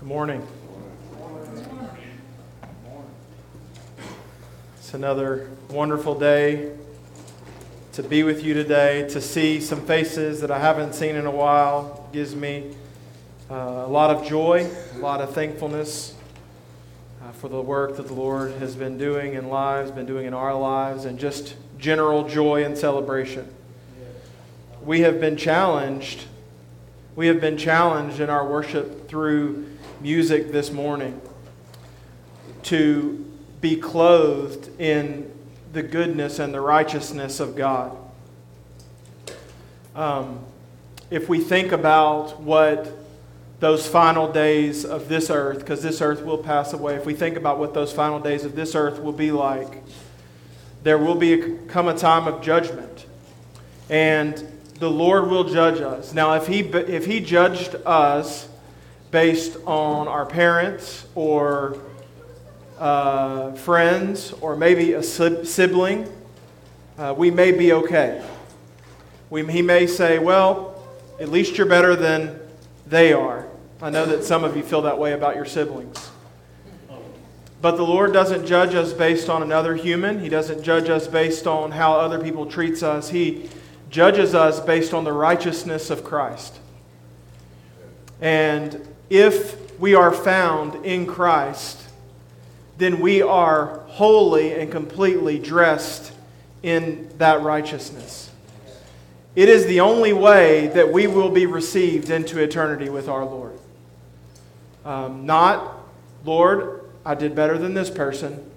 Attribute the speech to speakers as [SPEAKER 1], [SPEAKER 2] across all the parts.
[SPEAKER 1] Good morning. It's another wonderful day to be with you today, to see some faces that I haven't seen in a while. It gives me uh, a lot of joy, a lot of thankfulness uh, for the work that the Lord has been doing in lives, been doing in our lives, and just general joy and celebration. We have been challenged. We have been challenged in our worship through music this morning to be clothed in the goodness and the righteousness of God. Um, if we think about what those final days of this earth, because this earth will pass away, if we think about what those final days of this earth will be like, there will be a, come a time of judgment. And the Lord will judge us. Now, if He, if he judged us based on our parents or uh, friends or maybe a sibling, uh, we may be okay. We, he may say, well, at least you're better than they are. I know that some of you feel that way about your siblings. But the Lord doesn't judge us based on another human. He doesn't judge us based on how other people treats us. He judges us based on the righteousness of Christ. And if we are found in Christ, then we are wholly and completely dressed in that righteousness. It is the only way that we will be received into eternity with our Lord. Um, not, Lord, I did better than this person.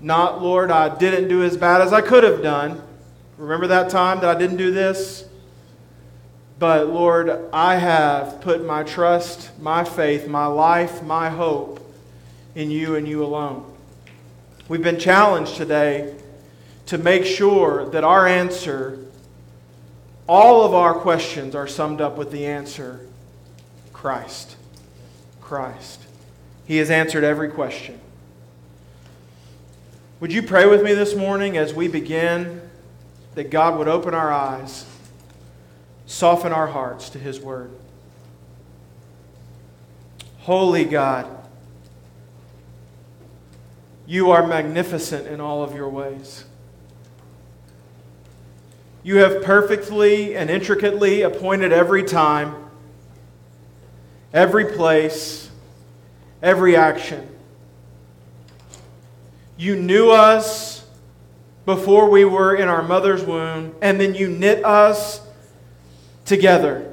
[SPEAKER 1] Not, Lord, I didn't do as bad as I could have done. Remember that time that I didn't do this? But Lord, I have put my trust, my faith, my life, my hope in you and you alone. We've been challenged today to make sure that our answer, all of our questions, are summed up with the answer Christ. Christ. He has answered every question. Would you pray with me this morning as we begin that God would open our eyes, soften our hearts to His Word. Holy God, you are magnificent in all of your ways. You have perfectly and intricately appointed every time, every place, every action. You knew us before we were in our mother's womb, and then you knit us together.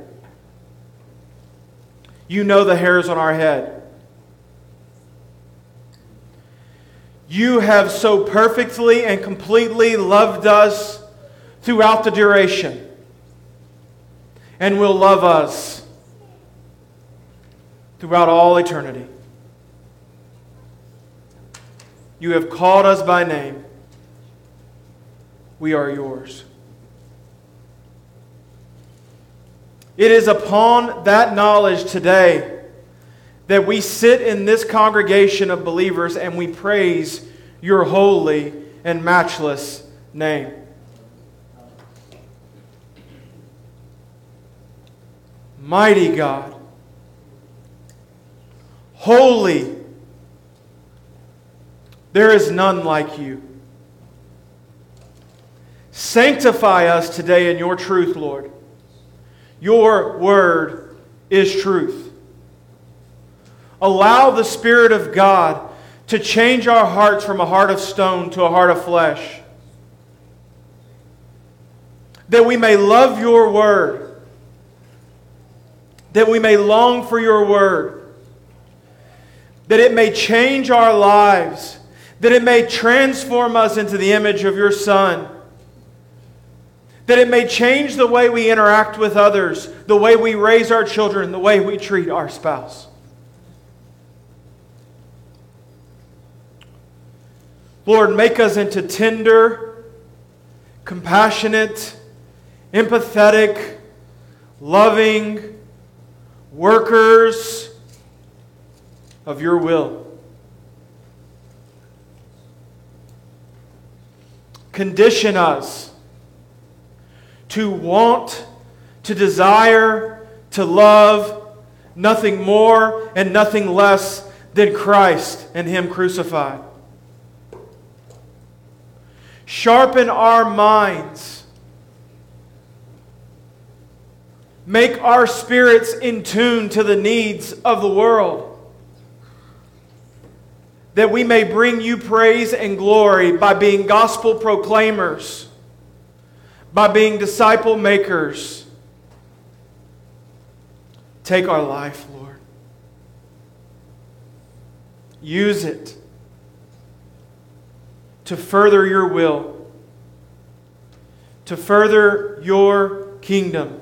[SPEAKER 1] You know the hairs on our head. You have so perfectly and completely loved us throughout the duration and will love us throughout all eternity. You have called us by name we are yours. It is upon that knowledge today that we sit in this congregation of believers and we praise your holy and matchless name. Mighty God, holy, there is none like you. Sanctify us today in your truth, Lord. Your word is truth. Allow the Spirit of God to change our hearts from a heart of stone to a heart of flesh. That we may love your word. That we may long for your word. That it may change our lives. That it may transform us into the image of your Son that it may change the way we interact with others, the way we raise our children, the way we treat our spouse. Lord, make us into tender, compassionate, empathetic, loving workers of your will. Condition us to want, to desire, to love, nothing more and nothing less than Christ and Him crucified. Sharpen our minds. Make our spirits in tune to the needs of the world. That we may bring you praise and glory by being gospel proclaimers, by being disciple makers. Take our life, Lord. Use it to further your will, to further your kingdom.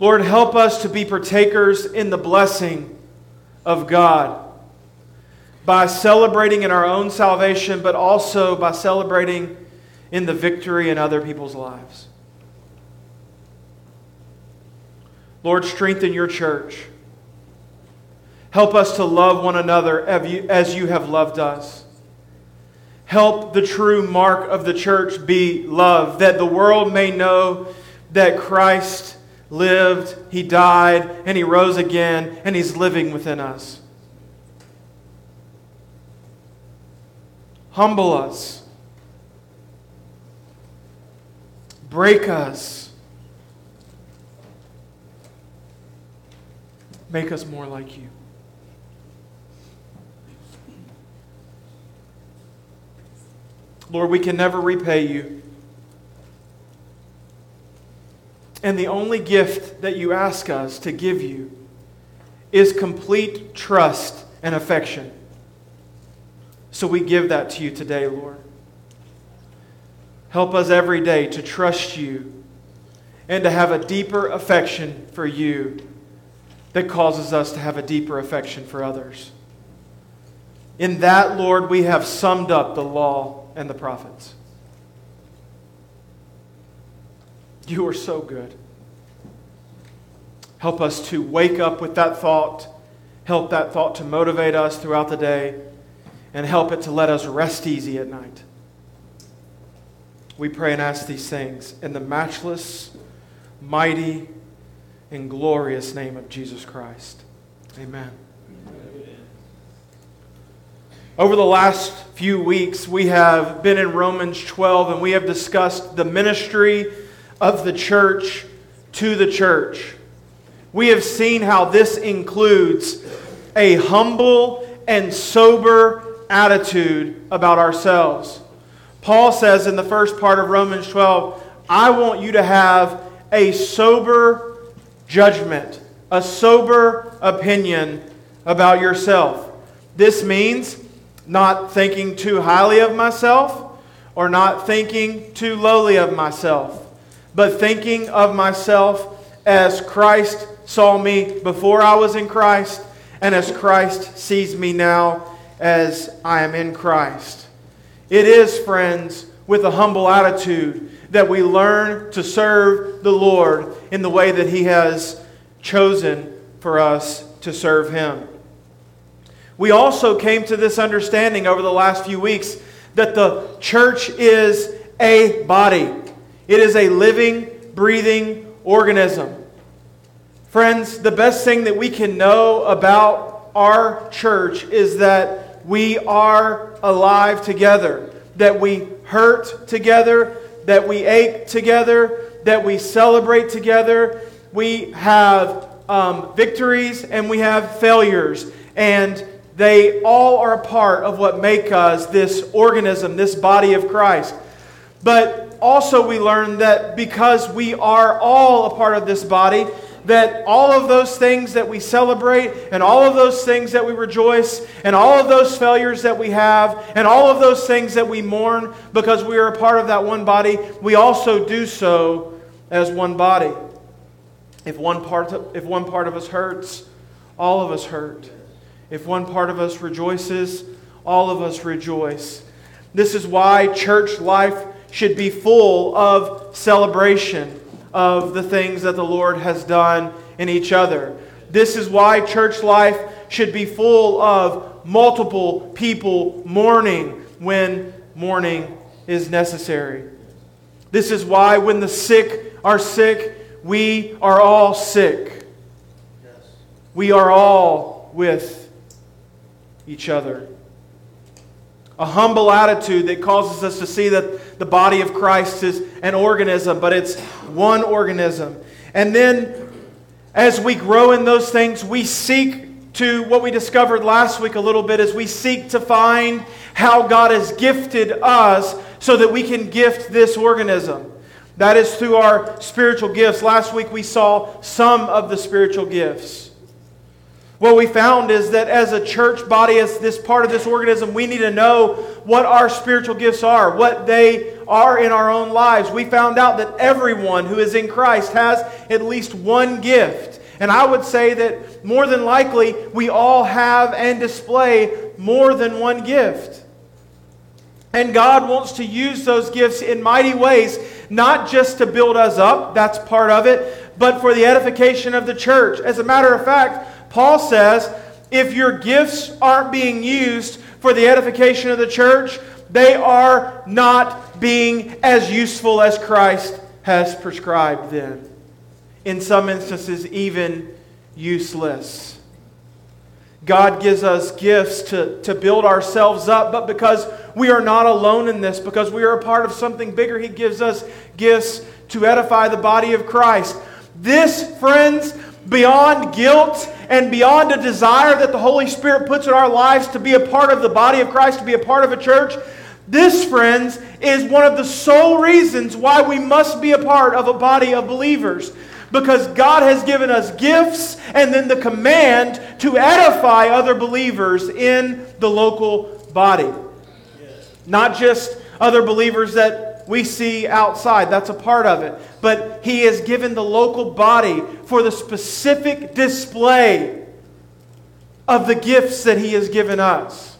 [SPEAKER 1] Lord, help us to be partakers in the blessing of God by celebrating in our own salvation, but also by celebrating in the victory in other people's lives. Lord, strengthen your church. Help us to love one another as you have loved us. Help the true mark of the church be love, that the world may know that Christ lived, He died, and He rose again, and He's living within us. Humble us, break us, make us more like you. Lord, we can never repay you. And the only gift that you ask us to give you is complete trust and affection. So we give that to you today, Lord. Help us every day to trust you and to have a deeper affection for you that causes us to have a deeper affection for others. In that, Lord, we have summed up the law and the prophets. You are so good. Help us to wake up with that thought, help that thought to motivate us throughout the day, and help it to let us rest easy at night. We pray and ask these things in the matchless, mighty, and glorious name of Jesus Christ. Amen. Over the last few weeks, we have been in Romans 12 and we have discussed the ministry of the church to the church. We have seen how this includes a humble and sober attitude about ourselves. Paul says in the first part of Romans 12, I want you to have a sober judgment, a sober opinion about yourself. This means not thinking too highly of myself or not thinking too lowly of myself, but thinking of myself as Christ saw me before I was in Christ and as Christ sees me now as I am in Christ. It is, friends, with a humble attitude that we learn to serve the Lord in the way that He has chosen for us to serve Him. We also came to this understanding over the last few weeks that the church is a body, it is a living, breathing organism. Friends, the best thing that we can know about our church is that we are alive together, that we hurt together, that we ache together, that we celebrate together. We have um, victories and we have failures. And they all are a part of what make us this organism, this body of Christ. But also we learn that because we are all a part of this body, that all of those things that we celebrate and all of those things that we rejoice and all of those failures that we have and all of those things that we mourn because we are a part of that one body, we also do so as one body. If one part if one part of us hurts, all of us hurt. If one part of us rejoices, all of us rejoice. This is why church life should be full of celebration of the things that the Lord has done in each other. This is why church life should be full of multiple people mourning when mourning is necessary. This is why when the sick are sick, we are all sick. Yes. We are all with each other. A humble attitude that causes us to see that the body of Christ is an organism, but it's one organism. And then, as we grow in those things, we seek to what we discovered last week a little bit as we seek to find how God has gifted us so that we can gift this organism. That is through our spiritual gifts. Last week we saw some of the spiritual gifts. What we found is that as a church body, as this part of this organism, we need to know what our spiritual gifts are, what they are in our own lives. We found out that everyone who is in Christ has at least one gift. And I would say that more than likely, we all have and display more than one gift. And God wants to use those gifts in mighty ways, not just to build us up, that's part of it, but for the edification of the church. As a matter of fact, Paul says if your gifts aren't being used for the edification of the church, they are not being as useful as Christ has prescribed then. In some instances, even useless. God gives us gifts to, to build ourselves up, but because we are not alone in this, because we are a part of something bigger, He gives us gifts to edify the body of Christ. This, friends, beyond guilt and beyond a desire that the Holy Spirit puts in our lives to be a part of the body of Christ, to be a part of a church, this, friends, is one of the sole reasons why we must be a part of a body of believers because God has given us gifts and then the command to edify other believers in the local body. Not just other believers that we see outside, that's a part of it. But He has given the local body for the specific display of the gifts that He has given us.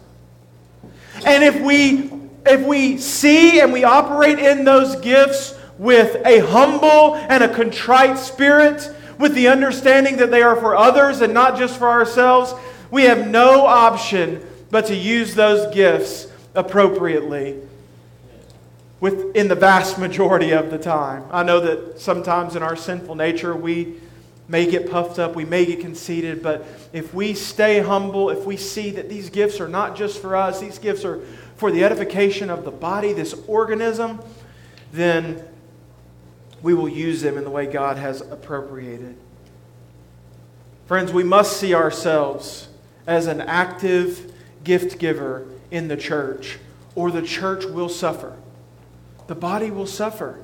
[SPEAKER 1] And if we if we see and we operate in those gifts with a humble and a contrite spirit, with the understanding that they are for others and not just for ourselves, we have no option but to use those gifts appropriately with, in the vast majority of the time. I know that sometimes in our sinful nature we may get puffed up, we may get conceited, but if we stay humble, if we see that these gifts are not just for us, these gifts are for the edification of the body, this organism, then we will use them in the way God has appropriated. Friends, we must see ourselves as an active gift giver in the church, or the church will suffer. The body will suffer.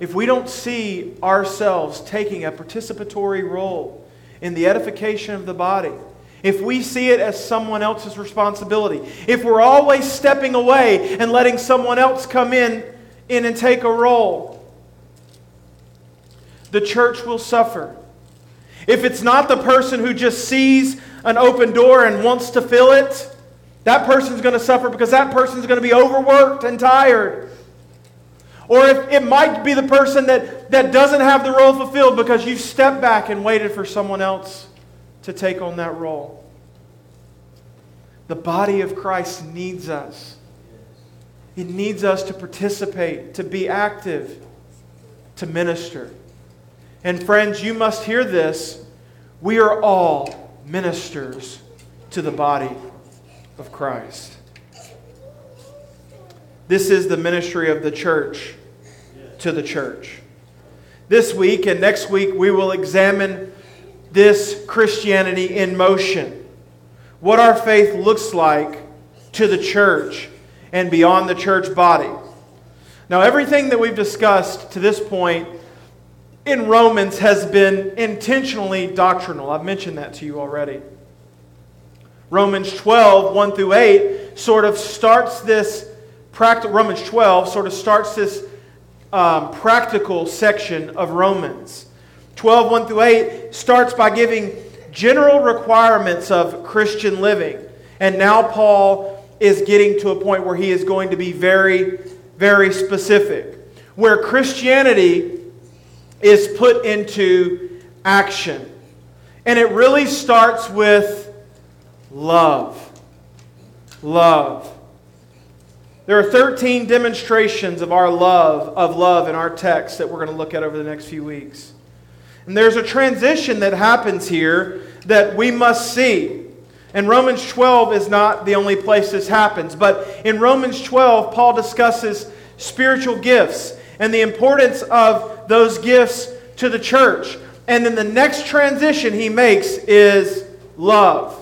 [SPEAKER 1] If we don't see ourselves taking a participatory role in the edification of the body, if we see it as someone else's responsibility, if we're always stepping away and letting someone else come in, in and take a role, the church will suffer. If it's not the person who just sees an open door and wants to fill it, that person's going to suffer because that person's going to be overworked and tired. Or if it might be the person that, that doesn't have the role fulfilled because you've stepped back and waited for someone else to take on that role. The body of Christ needs us. It needs us to participate, to be active, to minister. And friends, you must hear this. We are all ministers to the body of Christ. This is the ministry of the church to the church. This week and next week, we will examine this Christianity in motion. What our faith looks like to the church and beyond the church body. Now, everything that we've discussed to this point in Romans has been intentionally doctrinal. I've mentioned that to you already. Romans 12, 1 through 8, sort of starts this, Romans 12 sort of starts this um, practical section of Romans. 12, 1 through 8 starts by giving general requirements of Christian living. And now Paul is getting to a point where he is going to be very, very specific. Where Christianity is put into action. And it really starts with love. Love. There are 13 demonstrations of our love, of love in our text that we're going to look at over the next few weeks. And there's a transition that happens here that we must see. And Romans 12 is not the only place this happens, but in Romans 12, Paul discusses spiritual gifts and the importance of those gifts to the church. And then the next transition he makes is love.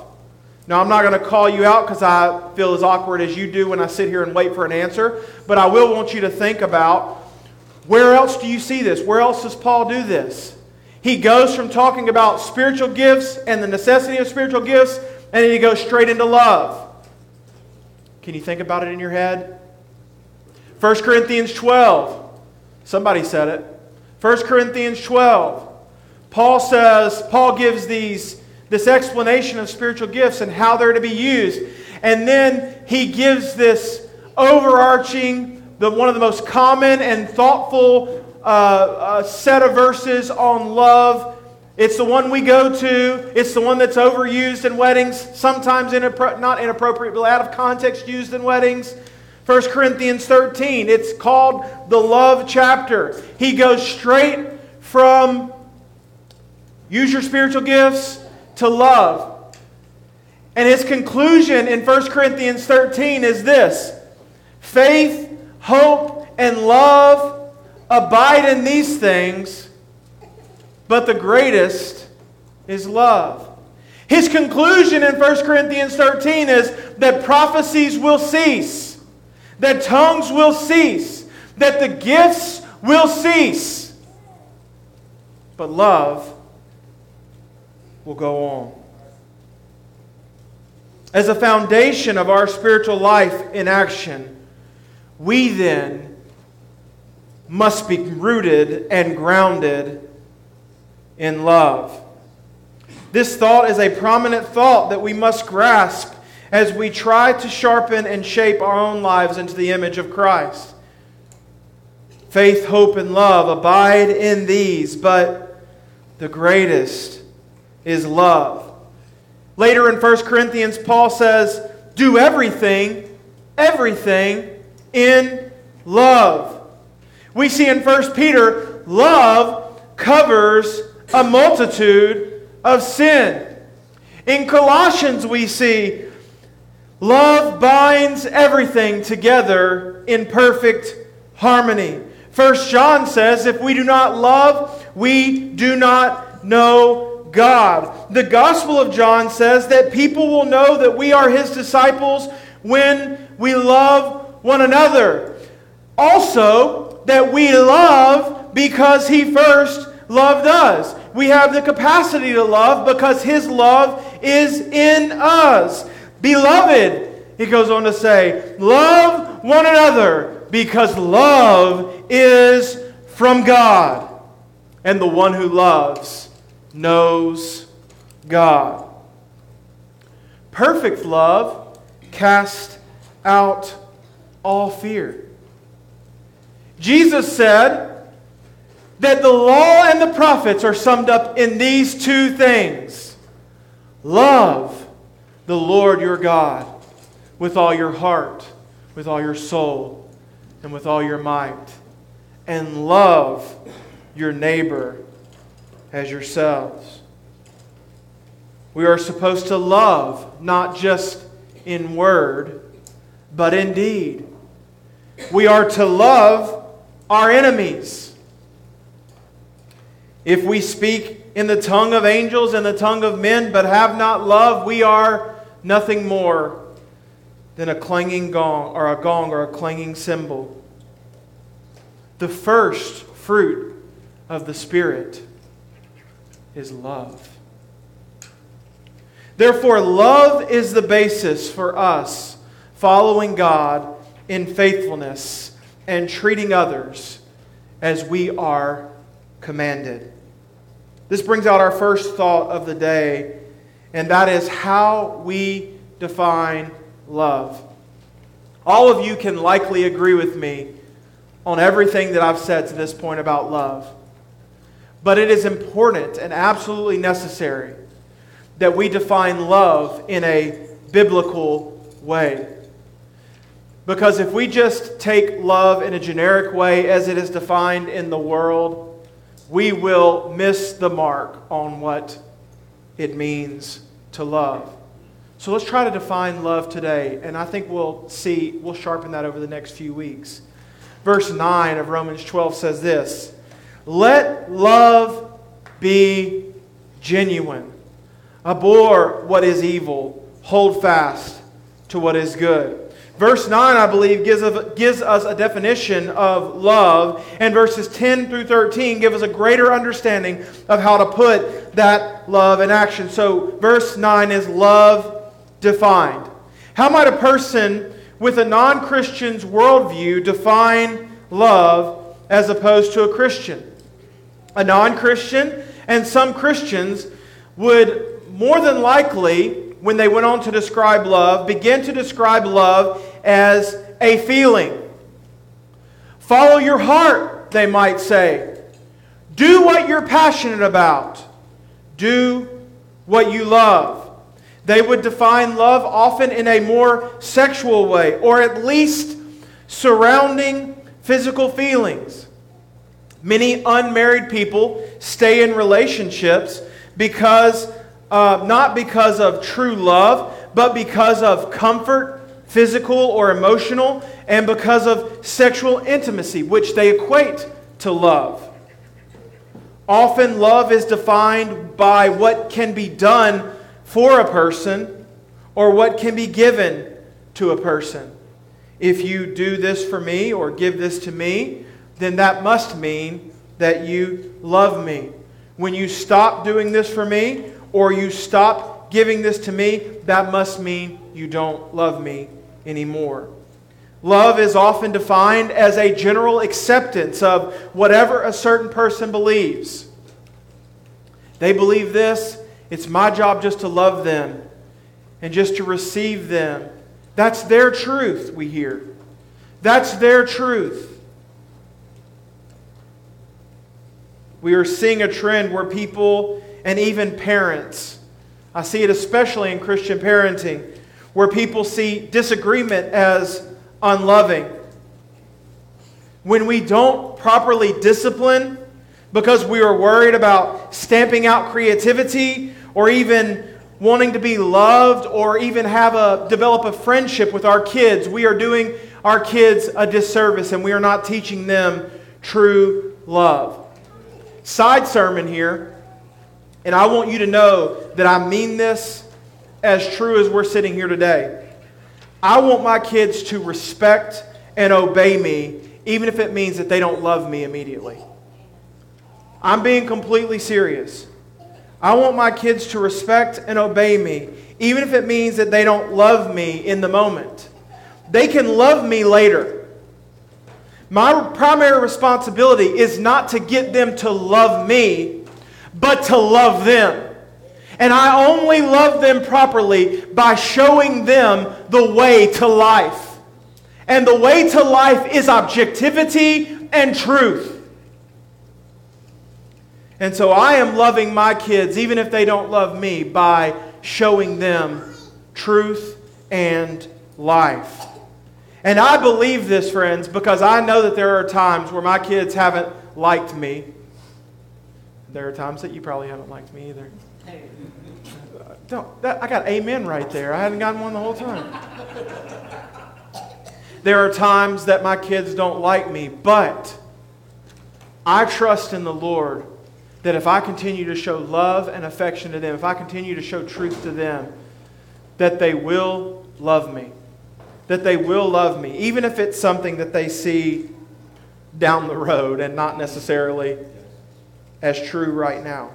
[SPEAKER 1] Now, I'm not going to call you out because I feel as awkward as you do when I sit here and wait for an answer, but I will want you to think about where else do you see this? Where else does Paul do this? He goes from talking about spiritual gifts and the necessity of spiritual gifts, and then he goes straight into love. Can you think about it in your head? 1 Corinthians 12. Somebody said it. 1 Corinthians 12. Paul says, Paul gives these, this explanation of spiritual gifts and how they're to be used. And then he gives this overarching, the, one of the most common and thoughtful uh, uh, set of verses on love. It's the one we go to. It's the one that's overused in weddings, sometimes inappro- not inappropriate, but out of context used in weddings. 1 Corinthians 13, it's called the love chapter. He goes straight from use your spiritual gifts to love. And his conclusion in 1 Corinthians 13 is this faith, hope, and love abide in these things, but the greatest is love. His conclusion in 1 Corinthians 13 is that prophecies will cease, that tongues will cease, that the gifts will cease, but love will go on. As a foundation of our spiritual life in action, we then must be rooted and grounded in love. This thought is a prominent thought that we must grasp as we try to sharpen and shape our own lives into the image of Christ. Faith, hope, and love abide in these, but the greatest is love. Later in 1 Corinthians, Paul says, Do everything, everything in love. We see in 1 Peter, love covers a multitude of sin. In Colossians, we see love binds everything together in perfect harmony. First John says, if we do not love, we do not know God. The Gospel of John says that people will know that we are his disciples when we love one another. Also, that we love because he first loved us. We have the capacity to love because his love is in us. Beloved, he goes on to say, love one another because love is from God. And the one who loves knows God. Perfect love casts out all fear. Jesus said that the law and the prophets are summed up in these two things love the Lord your God with all your heart, with all your soul, and with all your might, and love your neighbor as yourselves. We are supposed to love not just in word, but in deed. We are to love our enemies. If we speak in the tongue of angels and the tongue of men, but have not love, we are nothing more than a clanging gong or a gong or a clanging cymbal. The first fruit of the Spirit is love. Therefore, love is the basis for us following God in faithfulness and treating others as we are commanded. This brings out our first thought of the day, and that is how we define love. All of you can likely agree with me on everything that I've said to this point about love. But it is important and absolutely necessary that we define love in a biblical way. Because if we just take love in a generic way as it is defined in the world, we will miss the mark on what it means to love. So let's try to define love today, and I think we'll see, we'll sharpen that over the next few weeks. Verse 9 of Romans 12 says this Let love be genuine. Abhor what is evil, hold fast to what is good. Verse 9, I believe, gives, gives us a definition of love, and verses 10 through 13 give us a greater understanding of how to put that love in action. So, verse 9 is love defined. How might a person with a non Christian's worldview define love as opposed to a Christian? A non Christian and some Christians would more than likely when they went on to describe love, begin to describe love as a feeling. Follow your heart, they might say. Do what you're passionate about. Do what you love. They would define love often in a more sexual way, or at least surrounding physical feelings. Many unmarried people stay in relationships because uh, not because of true love, but because of comfort, physical or emotional, and because of sexual intimacy, which they equate to love. Often, love is defined by what can be done for a person or what can be given to a person. If you do this for me or give this to me, then that must mean that you love me. When you stop doing this for me or you stop giving this to me, that must mean you don't love me anymore. Love is often defined as a general acceptance of whatever a certain person believes. They believe this, it's my job just to love them and just to receive them. That's their truth, we hear. That's their truth. We are seeing a trend where people and even parents. I see it especially in Christian parenting, where people see disagreement as unloving. When we don't properly discipline because we are worried about stamping out creativity or even wanting to be loved or even have a develop a friendship with our kids, we are doing our kids a disservice and we are not teaching them true love. Side sermon here and I want you to know that I mean this as true as we're sitting here today. I want my kids to respect and obey me, even if it means that they don't love me immediately. I'm being completely serious. I want my kids to respect and obey me, even if it means that they don't love me in the moment. They can love me later. My primary responsibility is not to get them to love me but to love them. And I only love them properly by showing them the way to life. And the way to life is objectivity and truth. And so I am loving my kids, even if they don't love me, by showing them truth and life. And I believe this, friends, because I know that there are times where my kids haven't liked me there are times that you probably haven't liked me either. Don't, that, I got amen right there. I hadn't gotten one the whole time. There are times that my kids don't like me, but I trust in the Lord that if I continue to show love and affection to them, if I continue to show truth to them, that they will love me. That they will love me, even if it's something that they see down the road and not necessarily as true right now.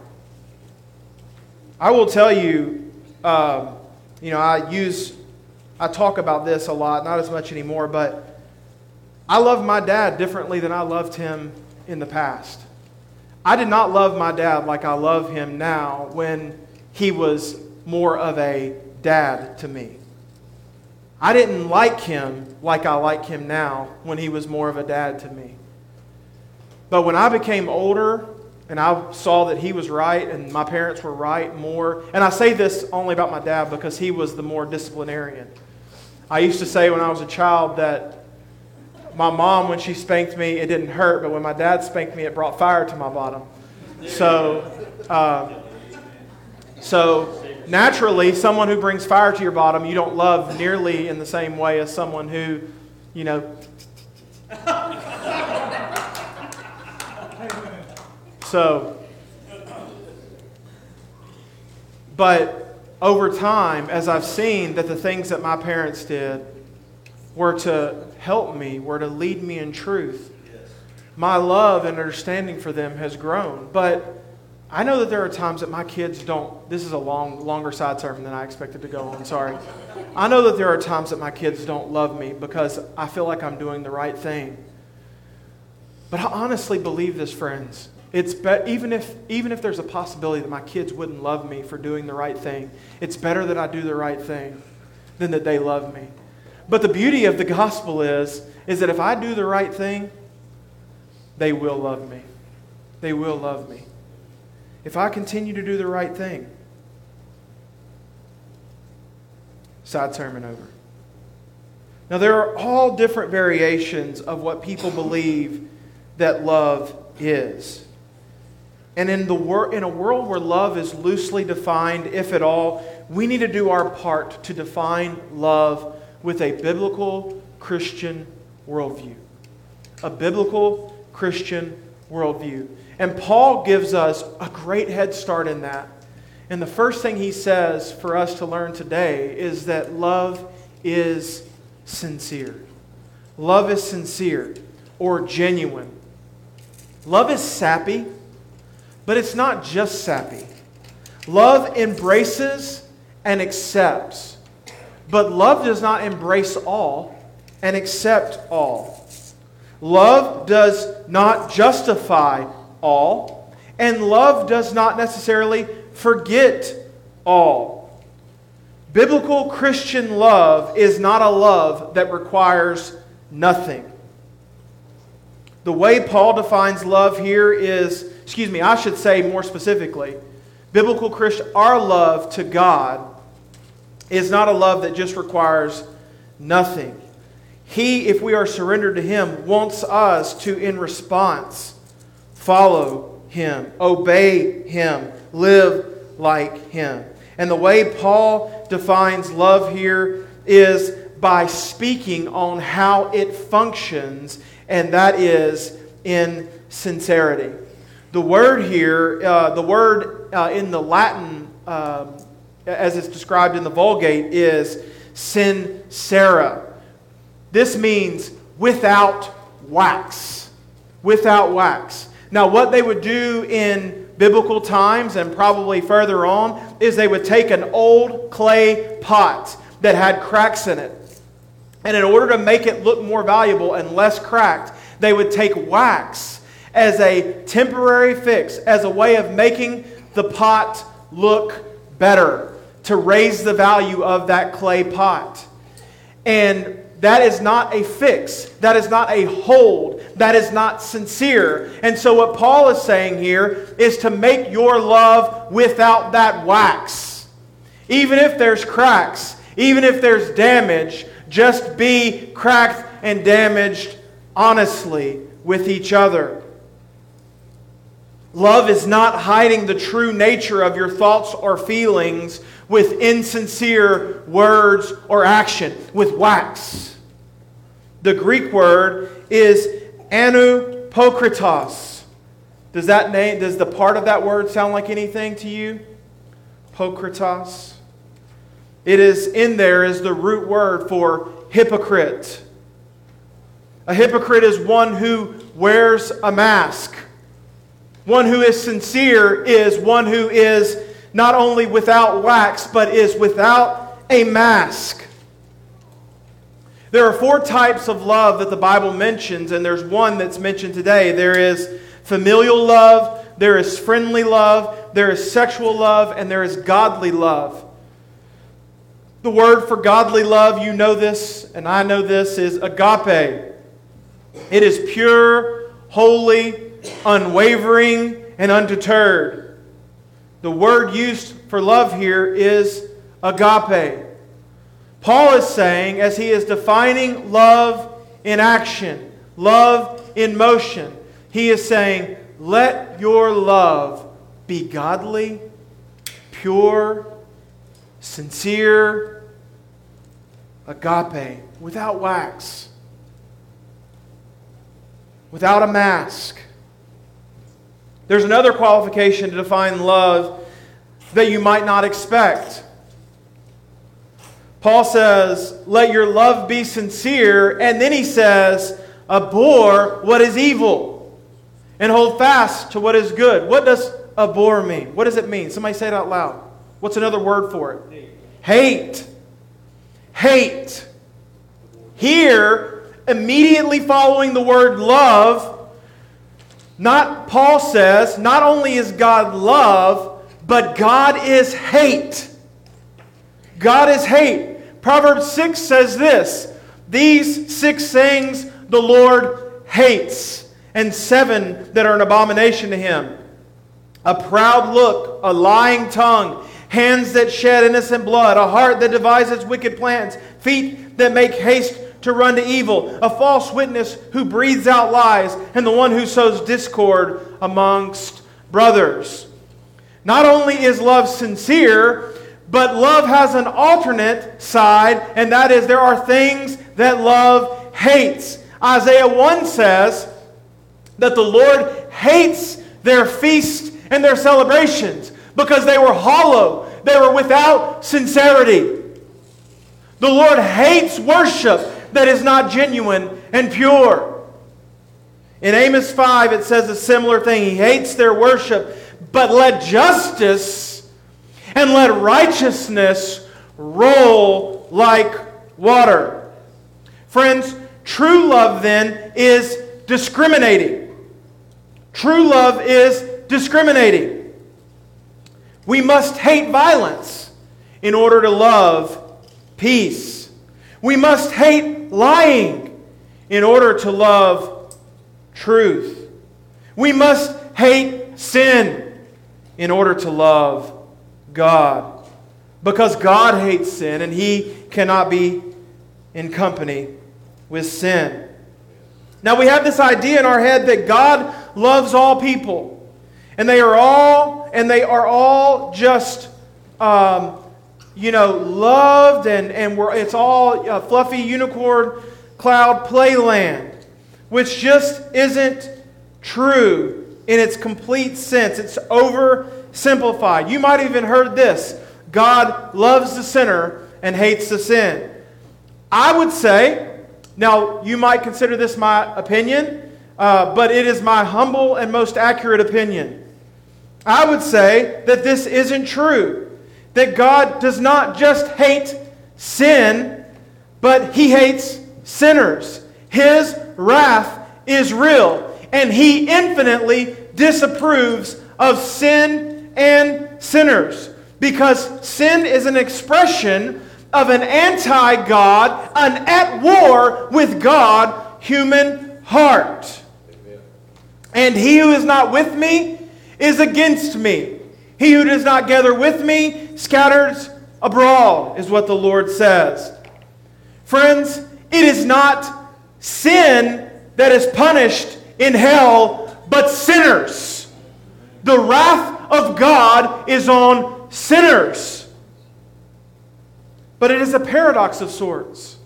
[SPEAKER 1] I will tell you, um, you know, I use, I talk about this a lot, not as much anymore, but I love my dad differently than I loved him in the past. I did not love my dad like I love him now when he was more of a dad to me. I didn't like him like I like him now when he was more of a dad to me. But when I became older and I saw that he was right and my parents were right more. And I say this only about my dad because he was the more disciplinarian. I used to say when I was a child that my mom, when she spanked me, it didn't hurt, but when my dad spanked me, it brought fire to my bottom. So, uh, so naturally, someone who brings fire to your bottom, you don't love nearly in the same way as someone who, you know. so, but over time, as I've seen that the things that my parents did were to help me, were to lead me in truth, my love and understanding for them has grown. But I know that there are times that my kids don't. This is a long, longer side sermon than I expected to go on. Sorry. I know that there are times that my kids don't love me because I feel like I'm doing the right thing. But I honestly believe this, friends. It's be- even if even if there's a possibility that my kids wouldn't love me for doing the right thing, it's better that I do the right thing than that they love me. But the beauty of the gospel is is that if I do the right thing, they will love me. They will love me. If I continue to do the right thing. Side sermon over. Now, there are all different variations of what people believe that love is. And in, the wor- in a world where love is loosely defined, if at all, we need to do our part to define love with a biblical Christian worldview. A biblical Christian worldview. And Paul gives us a great head start in that. And the first thing he says for us to learn today is that love is sincere. Love is sincere or genuine. Love is sappy, but it's not just sappy. Love embraces and accepts, but love does not embrace all and accept all. Love does not justify all, and love does not necessarily forget all. Biblical Christian love is not a love that requires nothing. The way Paul defines love here is, excuse me, I should say more specifically, biblical Christian, our love to God is not a love that just requires nothing. He, if we are surrendered to Him, wants us to, in response, follow Him, obey Him, live like Him. And the way Paul defines love here is by speaking on how it functions, and that is in sincerity. The word here, uh, the word uh, in the Latin, um, as it's described in the Vulgate, is sincera. This means without wax. Without wax. Now, what they would do in biblical times and probably further on is they would take an old clay pot that had cracks in it. And in order to make it look more valuable and less cracked, they would take wax as a temporary fix, as a way of making the pot look better, to raise the value of that clay pot. And that is not a fix. That is not a hold. That is not sincere. And so, what Paul is saying here is to make your love without that wax. Even if there's cracks, even if there's damage, just be cracked and damaged honestly with each other. Love is not hiding the true nature of your thoughts or feelings with insincere words or action, with wax. The Greek word is anupokritos. Does that name, does the part of that word sound like anything to you? Pokritos. It is in there is the root word for hypocrite. A hypocrite is one who wears a mask. One who is sincere is one who is not only without wax, but is without a mask. There are four types of love that the Bible mentions, and there's one that's mentioned today. There is familial love, there is friendly love, there is sexual love, and there is godly love. The word for godly love, you know this, and I know this, is agape. It is pure, holy, unwavering, and undeterred. The word used for love here is agape. Paul is saying, as he is defining love in action, love in motion, he is saying, let your love be godly, pure, sincere, agape, without wax, without a mask. There's another qualification to define love that you might not expect. Paul says, Let your love be sincere. And then he says, Abhor what is evil and hold fast to what is good. What does abhor mean? What does it mean? Somebody say it out loud. What's another word for it? Hate. Hate. Here, immediately following the word love, not Paul says, not only is God love, but God is hate. God is hate. Proverbs 6 says this These six things the Lord hates, and seven that are an abomination to him a proud look, a lying tongue, hands that shed innocent blood, a heart that devises wicked plans, feet that make haste to run to evil, a false witness who breathes out lies, and the one who sows discord amongst brothers. Not only is love sincere, but love has an alternate side, and that is there are things that love hates. Isaiah 1 says that the Lord hates their feasts and their celebrations because they were hollow, they were without sincerity. The Lord hates worship that is not genuine and pure. In Amos 5, it says a similar thing. He hates their worship, but let justice and let righteousness roll like water. Friends, true love then is discriminating. True love is discriminating. We must hate violence in order to love peace. We must hate lying in order to love truth. We must hate sin in order to love God. Because God hates sin and he cannot be in company with sin. Now we have this idea in our head that God loves all people. And they are all, and they are all just, um, you know, loved, and, and we're, it's all a fluffy unicorn cloud playland, which just isn't true in its complete sense. It's oversimplified. You might have even heard this God loves the sinner and hates the sin. I would say, now you might consider this my opinion, uh, but it is my humble and most accurate opinion. I would say that this isn't true. That God does not just hate sin, but He hates sinners. His wrath is real, and He infinitely disapproves of sin and sinners. Because sin is an expression of an anti God, an at war with God human heart. And he who is not with me is against me. He who does not gather with me scatters abroad, is what the Lord says. Friends, it is not sin that is punished in hell, but sinners. The wrath of God is on sinners. But it is a paradox of sorts.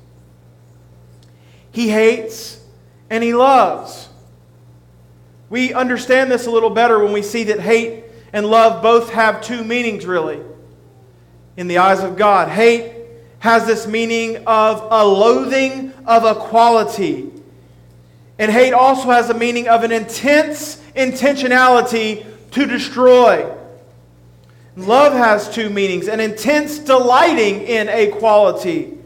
[SPEAKER 1] He hates and he loves. We understand this a little better when we see that hate and love both have two meanings, really, in the eyes of God. Hate has this meaning of a loathing of a quality. And hate also has a meaning of an intense intentionality to destroy. Love has two meanings an intense delighting in a quality,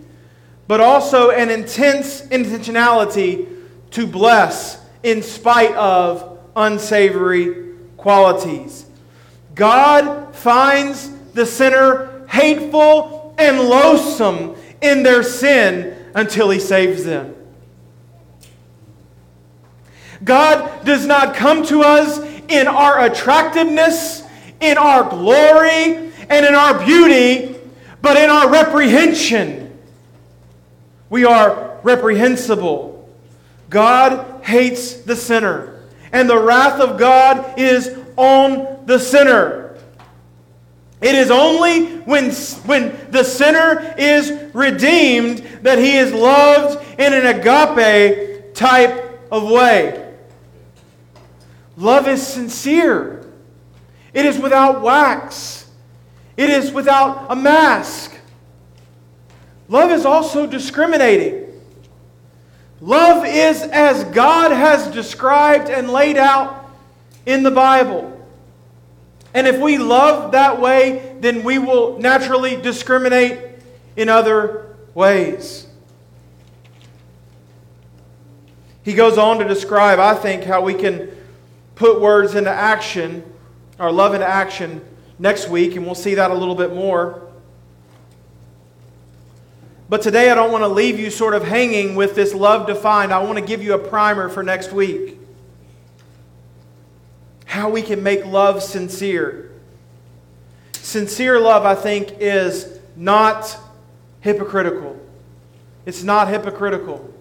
[SPEAKER 1] but also an intense intentionality to bless in spite of unsavory qualities. God finds the sinner hateful and loathsome in their sin until he saves them. God does not come to us in our attractiveness, in our glory, and in our beauty, but in our reprehension We are reprehensible. God hates the sinner, and the wrath of God is on the sinner. It is only when, when the sinner is redeemed that he is loved in an agape type of way. Love is sincere, it is without wax, it is without a mask. Love is also discriminating. Love is as God has described and laid out in the Bible. And if we love that way, then we will naturally discriminate in other ways. He goes on to describe, I think, how we can put words into action, our love into action, next week, and we'll see that a little bit more. But today I don't want to leave you sort of hanging with this love defined. I want to give you a primer for next week. How we can make love sincere. Sincere love, I think, is not hypocritical. It's not hypocritical.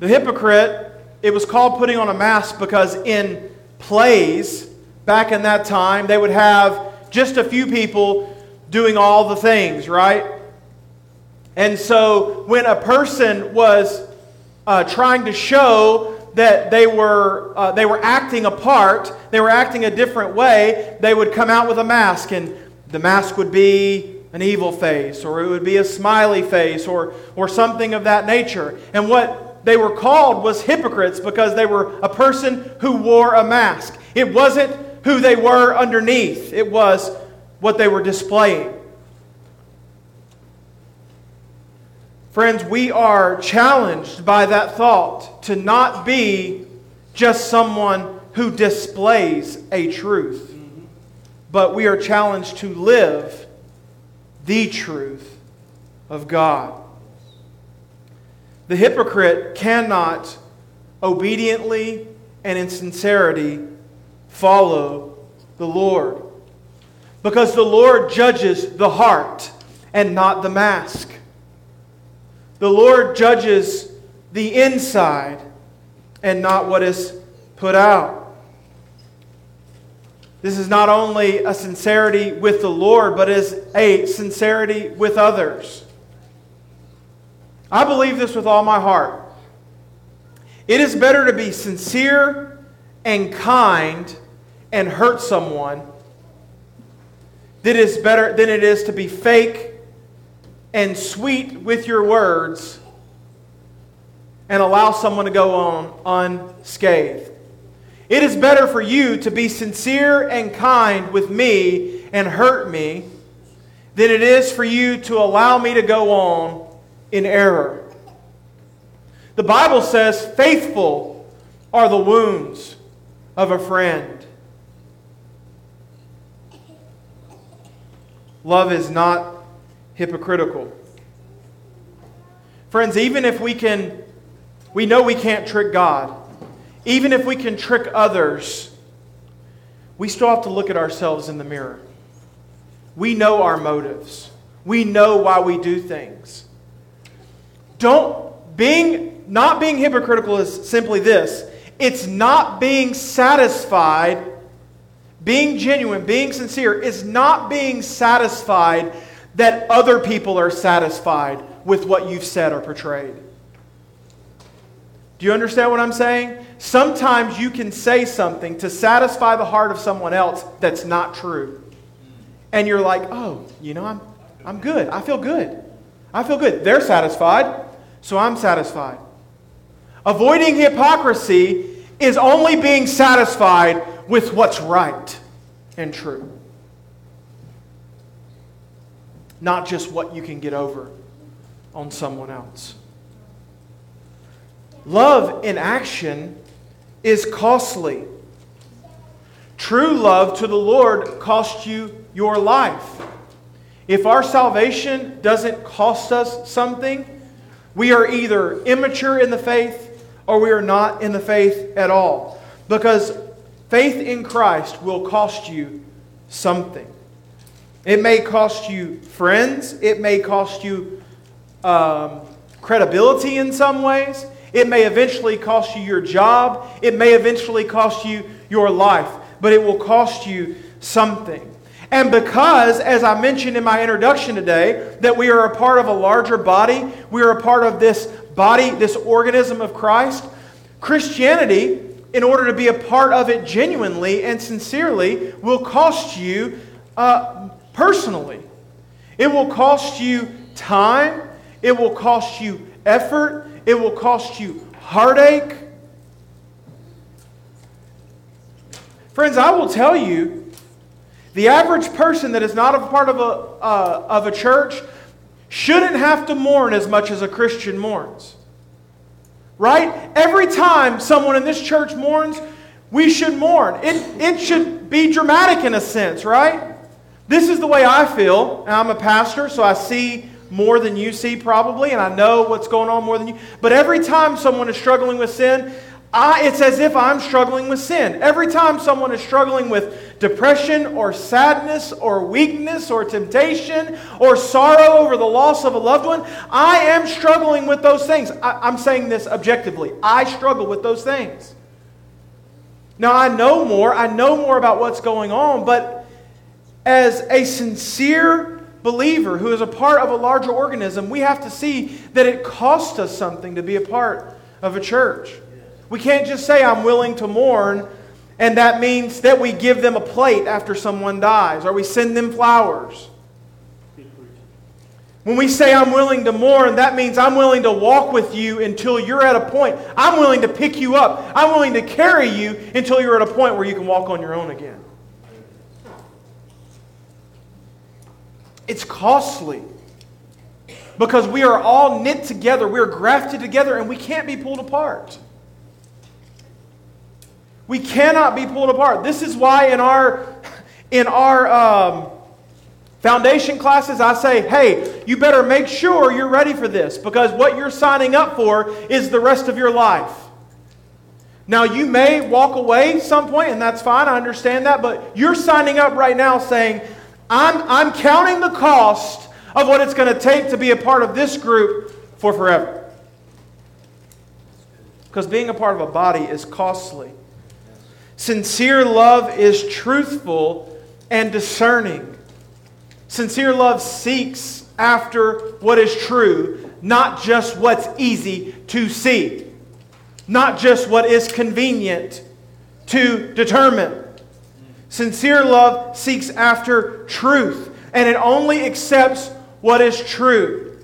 [SPEAKER 1] The hypocrite, it was called putting on a mask because in plays back in that time, they would have just a few people doing all the things, right? And so when a person was uh, trying to show that they were, uh, they were acting a part, they were acting a different way, they would come out with a mask. And the mask would be an evil face, or it would be a smiley face, or, or something of that nature. And what they were called was hypocrites because they were a person who wore a mask. It wasn't who they were underneath, it was what they were displaying. Friends, we are challenged by that thought to not be just someone who displays a truth, but we are challenged to live the truth of God. The hypocrite cannot obediently and in sincerity follow the Lord because the Lord judges the heart and not the mask. The Lord judges the inside and not what is put out. This is not only a sincerity with the Lord, but is a sincerity with others. I believe this with all my heart. It is better to be sincere and kind and hurt someone than it is better than it is to be fake and sweet with your words and allow someone to go on unscathed. It is better for you to be sincere and kind with me and hurt me than it is for you to allow me to go on in error. The Bible says, faithful are the wounds of a friend. Love is not hypocritical. Friends, even if we can, we know we can't trick God, even if we can trick others, we still have to look at ourselves in the mirror. We know our motives, we know why we do things. Don't, being, not being hypocritical is simply this it's not being satisfied. Being genuine, being sincere, is not being satisfied that other people are satisfied with what you've said or portrayed. Do you understand what I'm saying? Sometimes you can say something to satisfy the heart of someone else that's not true. And you're like, oh, you know, I'm, I'm good. I feel good. I feel good. They're satisfied, so I'm satisfied. Avoiding hypocrisy is only being satisfied with what's right and true not just what you can get over on someone else. Love in action is costly. True love to the Lord costs you your life. If our salvation doesn't cost us something, we are either immature in the faith or we are not in the faith at all. Because faith in Christ will cost you something. It may cost you friends, it may cost you um, credibility in some ways. It may eventually cost you your job. It may eventually cost you your life, but it will cost you something. And because, as I mentioned in my introduction today, that we are a part of a larger body, we are a part of this body, this organism of Christ, Christianity, in order to be a part of it genuinely and sincerely, will cost you uh, personally. It will cost you time. It will cost you effort. It will cost you heartache. Friends, I will tell you, the average person that is not a part of a, uh, of a church shouldn't have to mourn as much as a Christian mourns. Right? Every time someone in this church mourns, we should mourn. It, it should be dramatic in a sense, right? This is the way I feel. I'm a pastor, so I see more than you see probably, and I know what's going on more than you. But every time someone is struggling with sin, I, it's as if I'm struggling with sin. Every time someone is struggling with depression or sadness or weakness or temptation or sorrow over the loss of a loved one, I am struggling with those things. I, I'm saying this objectively. I struggle with those things. Now, I know more. I know more about what's going on, but as a sincere believer who is a part of a larger organism, we have to see that it costs us something to be a part of a church. We can't just say, I'm willing to mourn, and that means that we give them a plate after someone dies, or we send them flowers. When we say I'm willing to mourn, that means I'm willing to walk with you until you're at a point. I'm willing to pick you up. I'm willing to carry you until you're at a point where you can walk on your own again. It's costly because we are all knit together, we are grafted together, and we can't be pulled apart. We cannot be pulled apart. This is why in our in our um, foundation classes, I say, hey, you better make sure you're ready for this because what you're signing up for is the rest of your life. Now, you may walk away some point, and that's fine. I understand that. But you're signing up right now saying, I'm, I'm counting the cost of what it's going to take to be a part of this group for forever. Because being a part of a body is costly. Sincere love is truthful and discerning. Sincere love seeks after what is true, not just what's easy to see, not just what is convenient to determine. Sincere love seeks after truth, and it only accepts what is true.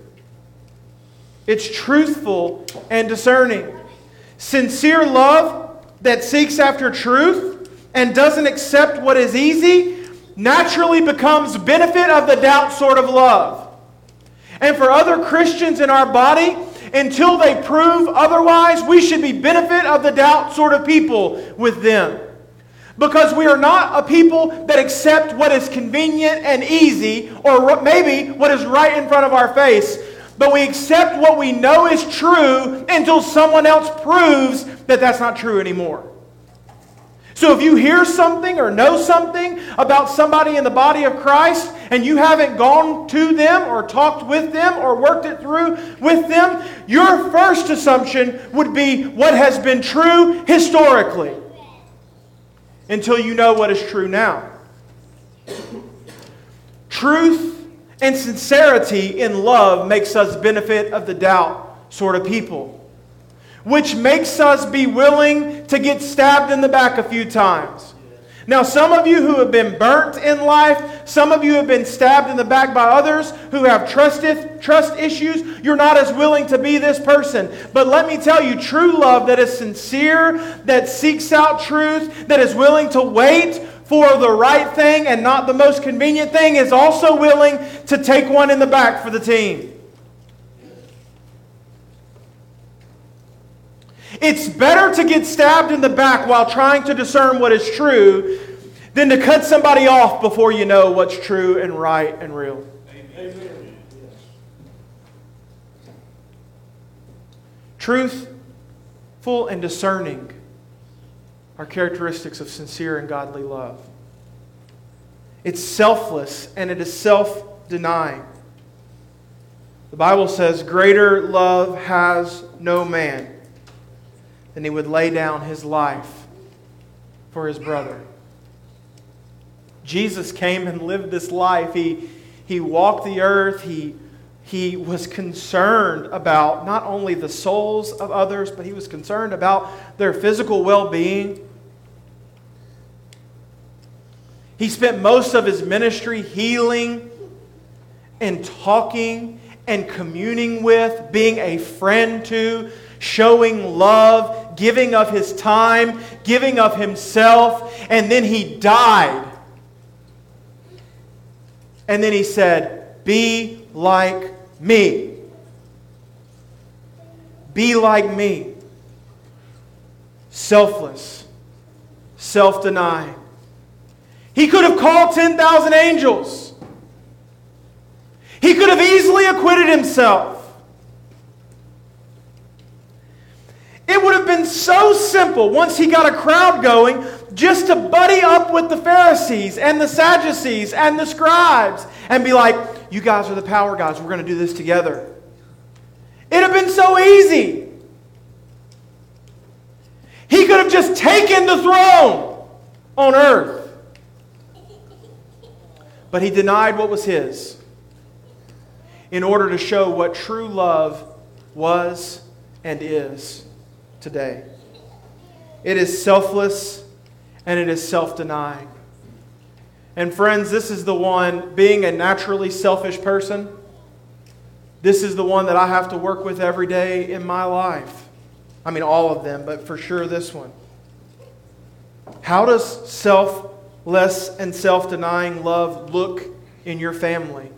[SPEAKER 1] It's truthful and discerning. Sincere love that seeks after truth and doesn't accept what is easy naturally becomes benefit of the doubt sort of love. And for other Christians in our body, until they prove otherwise, we should be benefit of the doubt sort of people with them. Because we are not a people that accept what is convenient and easy, or maybe what is right in front of our face, but we accept what we know is true until someone else proves that that's not true anymore. So if you hear something or know something about somebody in the body of Christ and you haven't gone to them or talked with them or worked it through with them, your first assumption would be what has been true historically until you know what is true now. Truth and sincerity in love makes us benefit of the doubt sort of people, which makes us be willing to get stabbed in the back a few times. Now, some of you who have been burnt in life, some of you have been stabbed in the back by others who have trust, trust issues, you're not as willing to be this person. But let me tell you, true love that is sincere, that seeks out truth, that is willing to wait for the right thing and not the most convenient thing, is also willing to take one in the back for the team. It's better to get stabbed in the back while trying to discern what is true than to cut somebody off before you know what's true and right and real. Amen. Truthful and discerning are characteristics of sincere and godly love. It's selfless and it is self denying. The Bible says, Greater love has no man than he would lay down his life for his brother. Jesus came and lived this life. He, he walked the earth. He, he was concerned about not only the souls of others, but he was concerned about their physical well being. He spent most of his ministry healing and talking and communing with, being a friend to, showing love, giving of his time, giving of himself, and then he died. And then he said, Be like me. Be like me. Selfless, self denying. He could have called 10,000 angels. He could have easily acquitted himself. It would have been so simple once he got a crowd going just to buddy up with the Pharisees and the Sadducees and the scribes and be like, you guys are the power guys. We're going to do this together. It'd have been so easy. He could have just taken the throne on earth. But he denied what was his in order to show what true love was and is today. It is selfless and it is self denying. And friends, this is the one, being a naturally selfish person, this is the one that I have to work with every day in my life. I mean, all of them, but for sure this one. How does selfless and self denying love look in your family?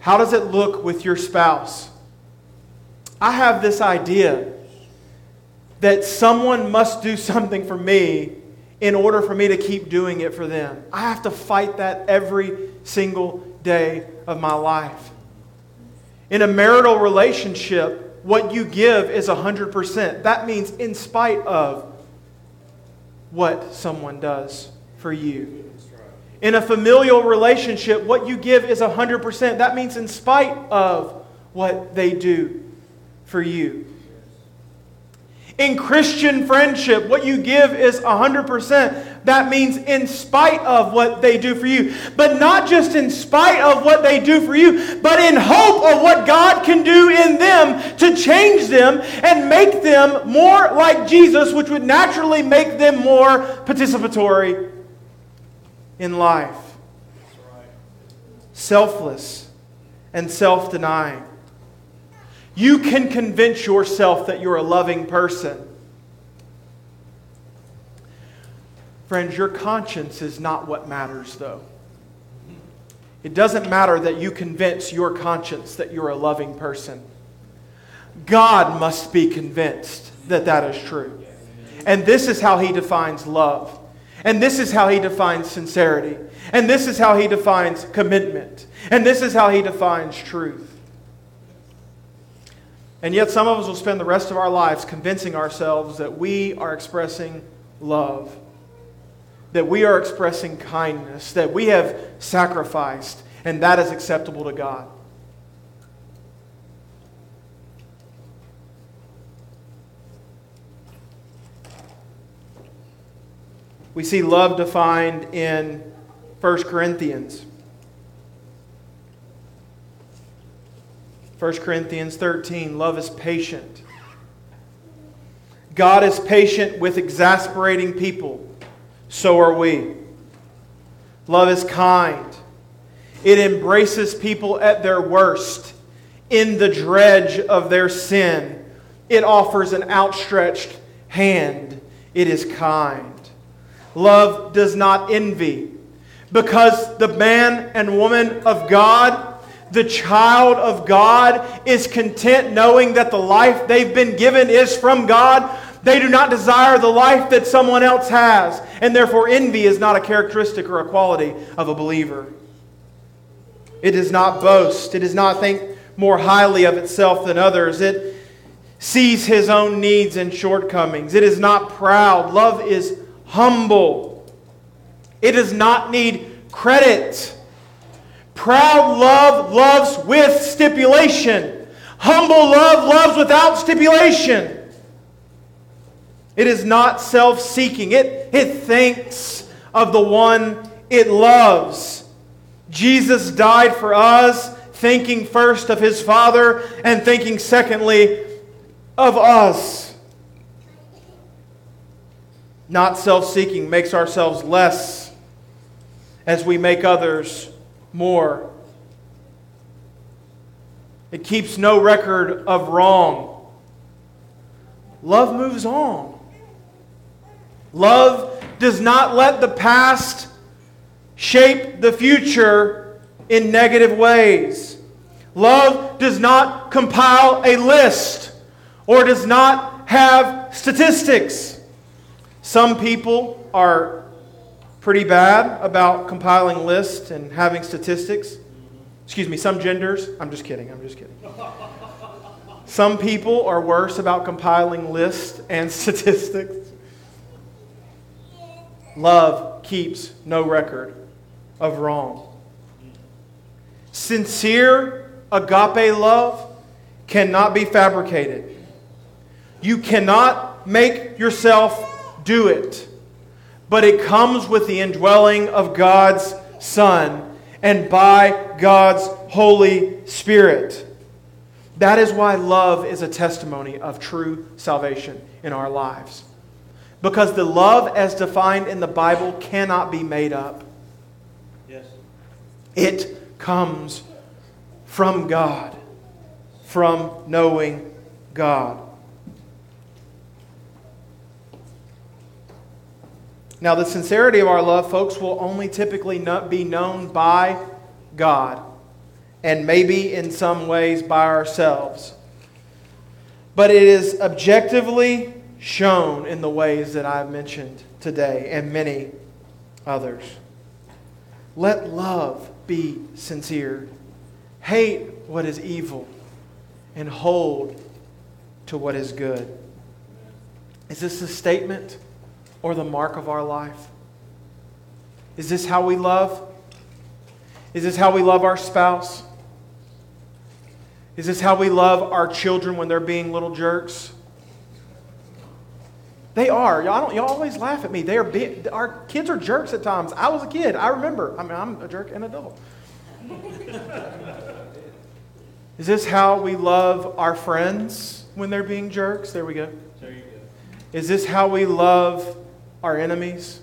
[SPEAKER 1] How does it look with your spouse? I have this idea that someone must do something for me in order for me to keep doing it for them. I have to fight that every single day of my life. In a marital relationship, what you give is 100%. That means in spite of what someone does for you. In a familial relationship, what you give is 100%. That means in spite of what they do for you. In Christian friendship, what you give is 100%. That means in spite of what they do for you. But not just in spite of what they do for you, but in hope of what God can do in them to change them and make them more like Jesus, which would naturally make them more participatory in life. Selfless and self denying. You can convince yourself that you're a loving person. Friends, your conscience is not what matters, though. It doesn't matter that you convince your conscience that you're a loving person. God must be convinced that that is true. And this is how he defines love. And this is how he defines sincerity. And this is how he defines commitment. And this is how he defines truth. And yet, some of us will spend the rest of our lives convincing ourselves that we are expressing love, that we are expressing kindness, that we have sacrificed, and that is acceptable to God. We see love defined in 1 Corinthians. 1 Corinthians 13 love is patient. God is patient with exasperating people. So are we. Love is kind. It embraces people at their worst, in the dredge of their sin. It offers an outstretched hand. It is kind. Love does not envy because the man and woman of God the child of God is content knowing that the life they've been given is from God. They do not desire the life that someone else has. And therefore, envy is not a characteristic or a quality of a believer. It does not boast, it does not think more highly of itself than others. It sees his own needs and shortcomings. It is not proud. Love is humble. It does not need credit Proud love loves with stipulation. Humble love loves without stipulation. It is not self seeking, it, it thinks of the one it loves. Jesus died for us, thinking first of his Father and thinking secondly of us. Not self seeking makes ourselves less as we make others more. It keeps no record of wrong. Love moves on. Love does not let the past shape the future in negative ways. Love does not compile a list or does not have statistics. Some people are pretty bad about compiling lists and having statistics. Excuse me, some genders. I'm just kidding. I'm just kidding. Some people are worse about compiling lists and statistics. Love keeps no record of wrong. Sincere agape love cannot be fabricated. You cannot make yourself do it, but it comes with the indwelling of God's Son and by God's Holy Spirit. That is why love is a testimony of true salvation in our lives. Because the love as defined in the Bible cannot be made up. Yes. It comes from God, from knowing God. Now, the sincerity of our love, folks, will only typically not be known by God and maybe in some ways by ourselves. But it is objectively shown in the ways that I've mentioned today and many others. Let love be sincere. Hate what is evil and hold to what is good. Is this a statement or the mark of our life? Is this how we love? Is this how we love our spouse? Is this how we love our children when they're being little jerks? They are. Y'all, don't, y'all always laugh at me. They are big, our kids are jerks at times. I was a kid. I remember. I mean, I'm a jerk and adult. Is this how we love our friends when they're being jerks? There we go. There you go. Is this how we love our enemies?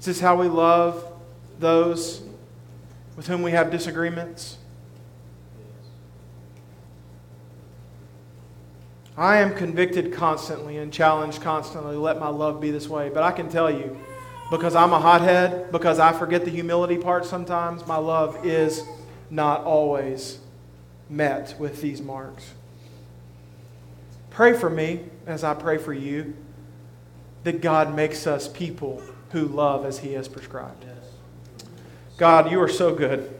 [SPEAKER 1] Is this how we love those with whom we have disagreements? I am convicted constantly and challenged constantly. Let my love be this way. But I can tell you, because I'm a hothead, because I forget the humility part sometimes, my love is not always met with these marks. Pray for me as I pray for you that God makes us people who love as He has prescribed. God, you are so good.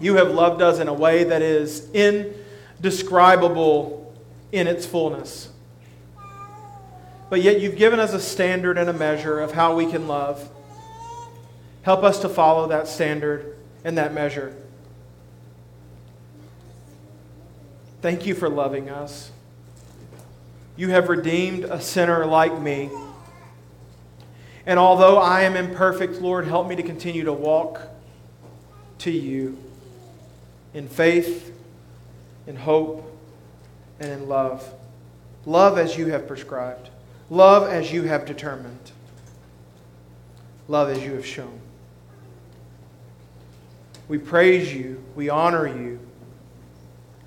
[SPEAKER 1] You have loved us in a way that is indescribable in its fullness. But yet you've given us a standard and a measure of how we can love. Help us to follow that standard and that measure. Thank you for loving us. You have redeemed a sinner like me. And although I am imperfect, Lord, help me to continue to walk to you in faith, in hope, and in love. Love as you have prescribed. Love as you have determined. Love as you have shown. We praise you. We honor you.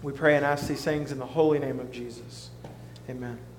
[SPEAKER 1] We pray and ask these things in the holy name of Jesus. Amen.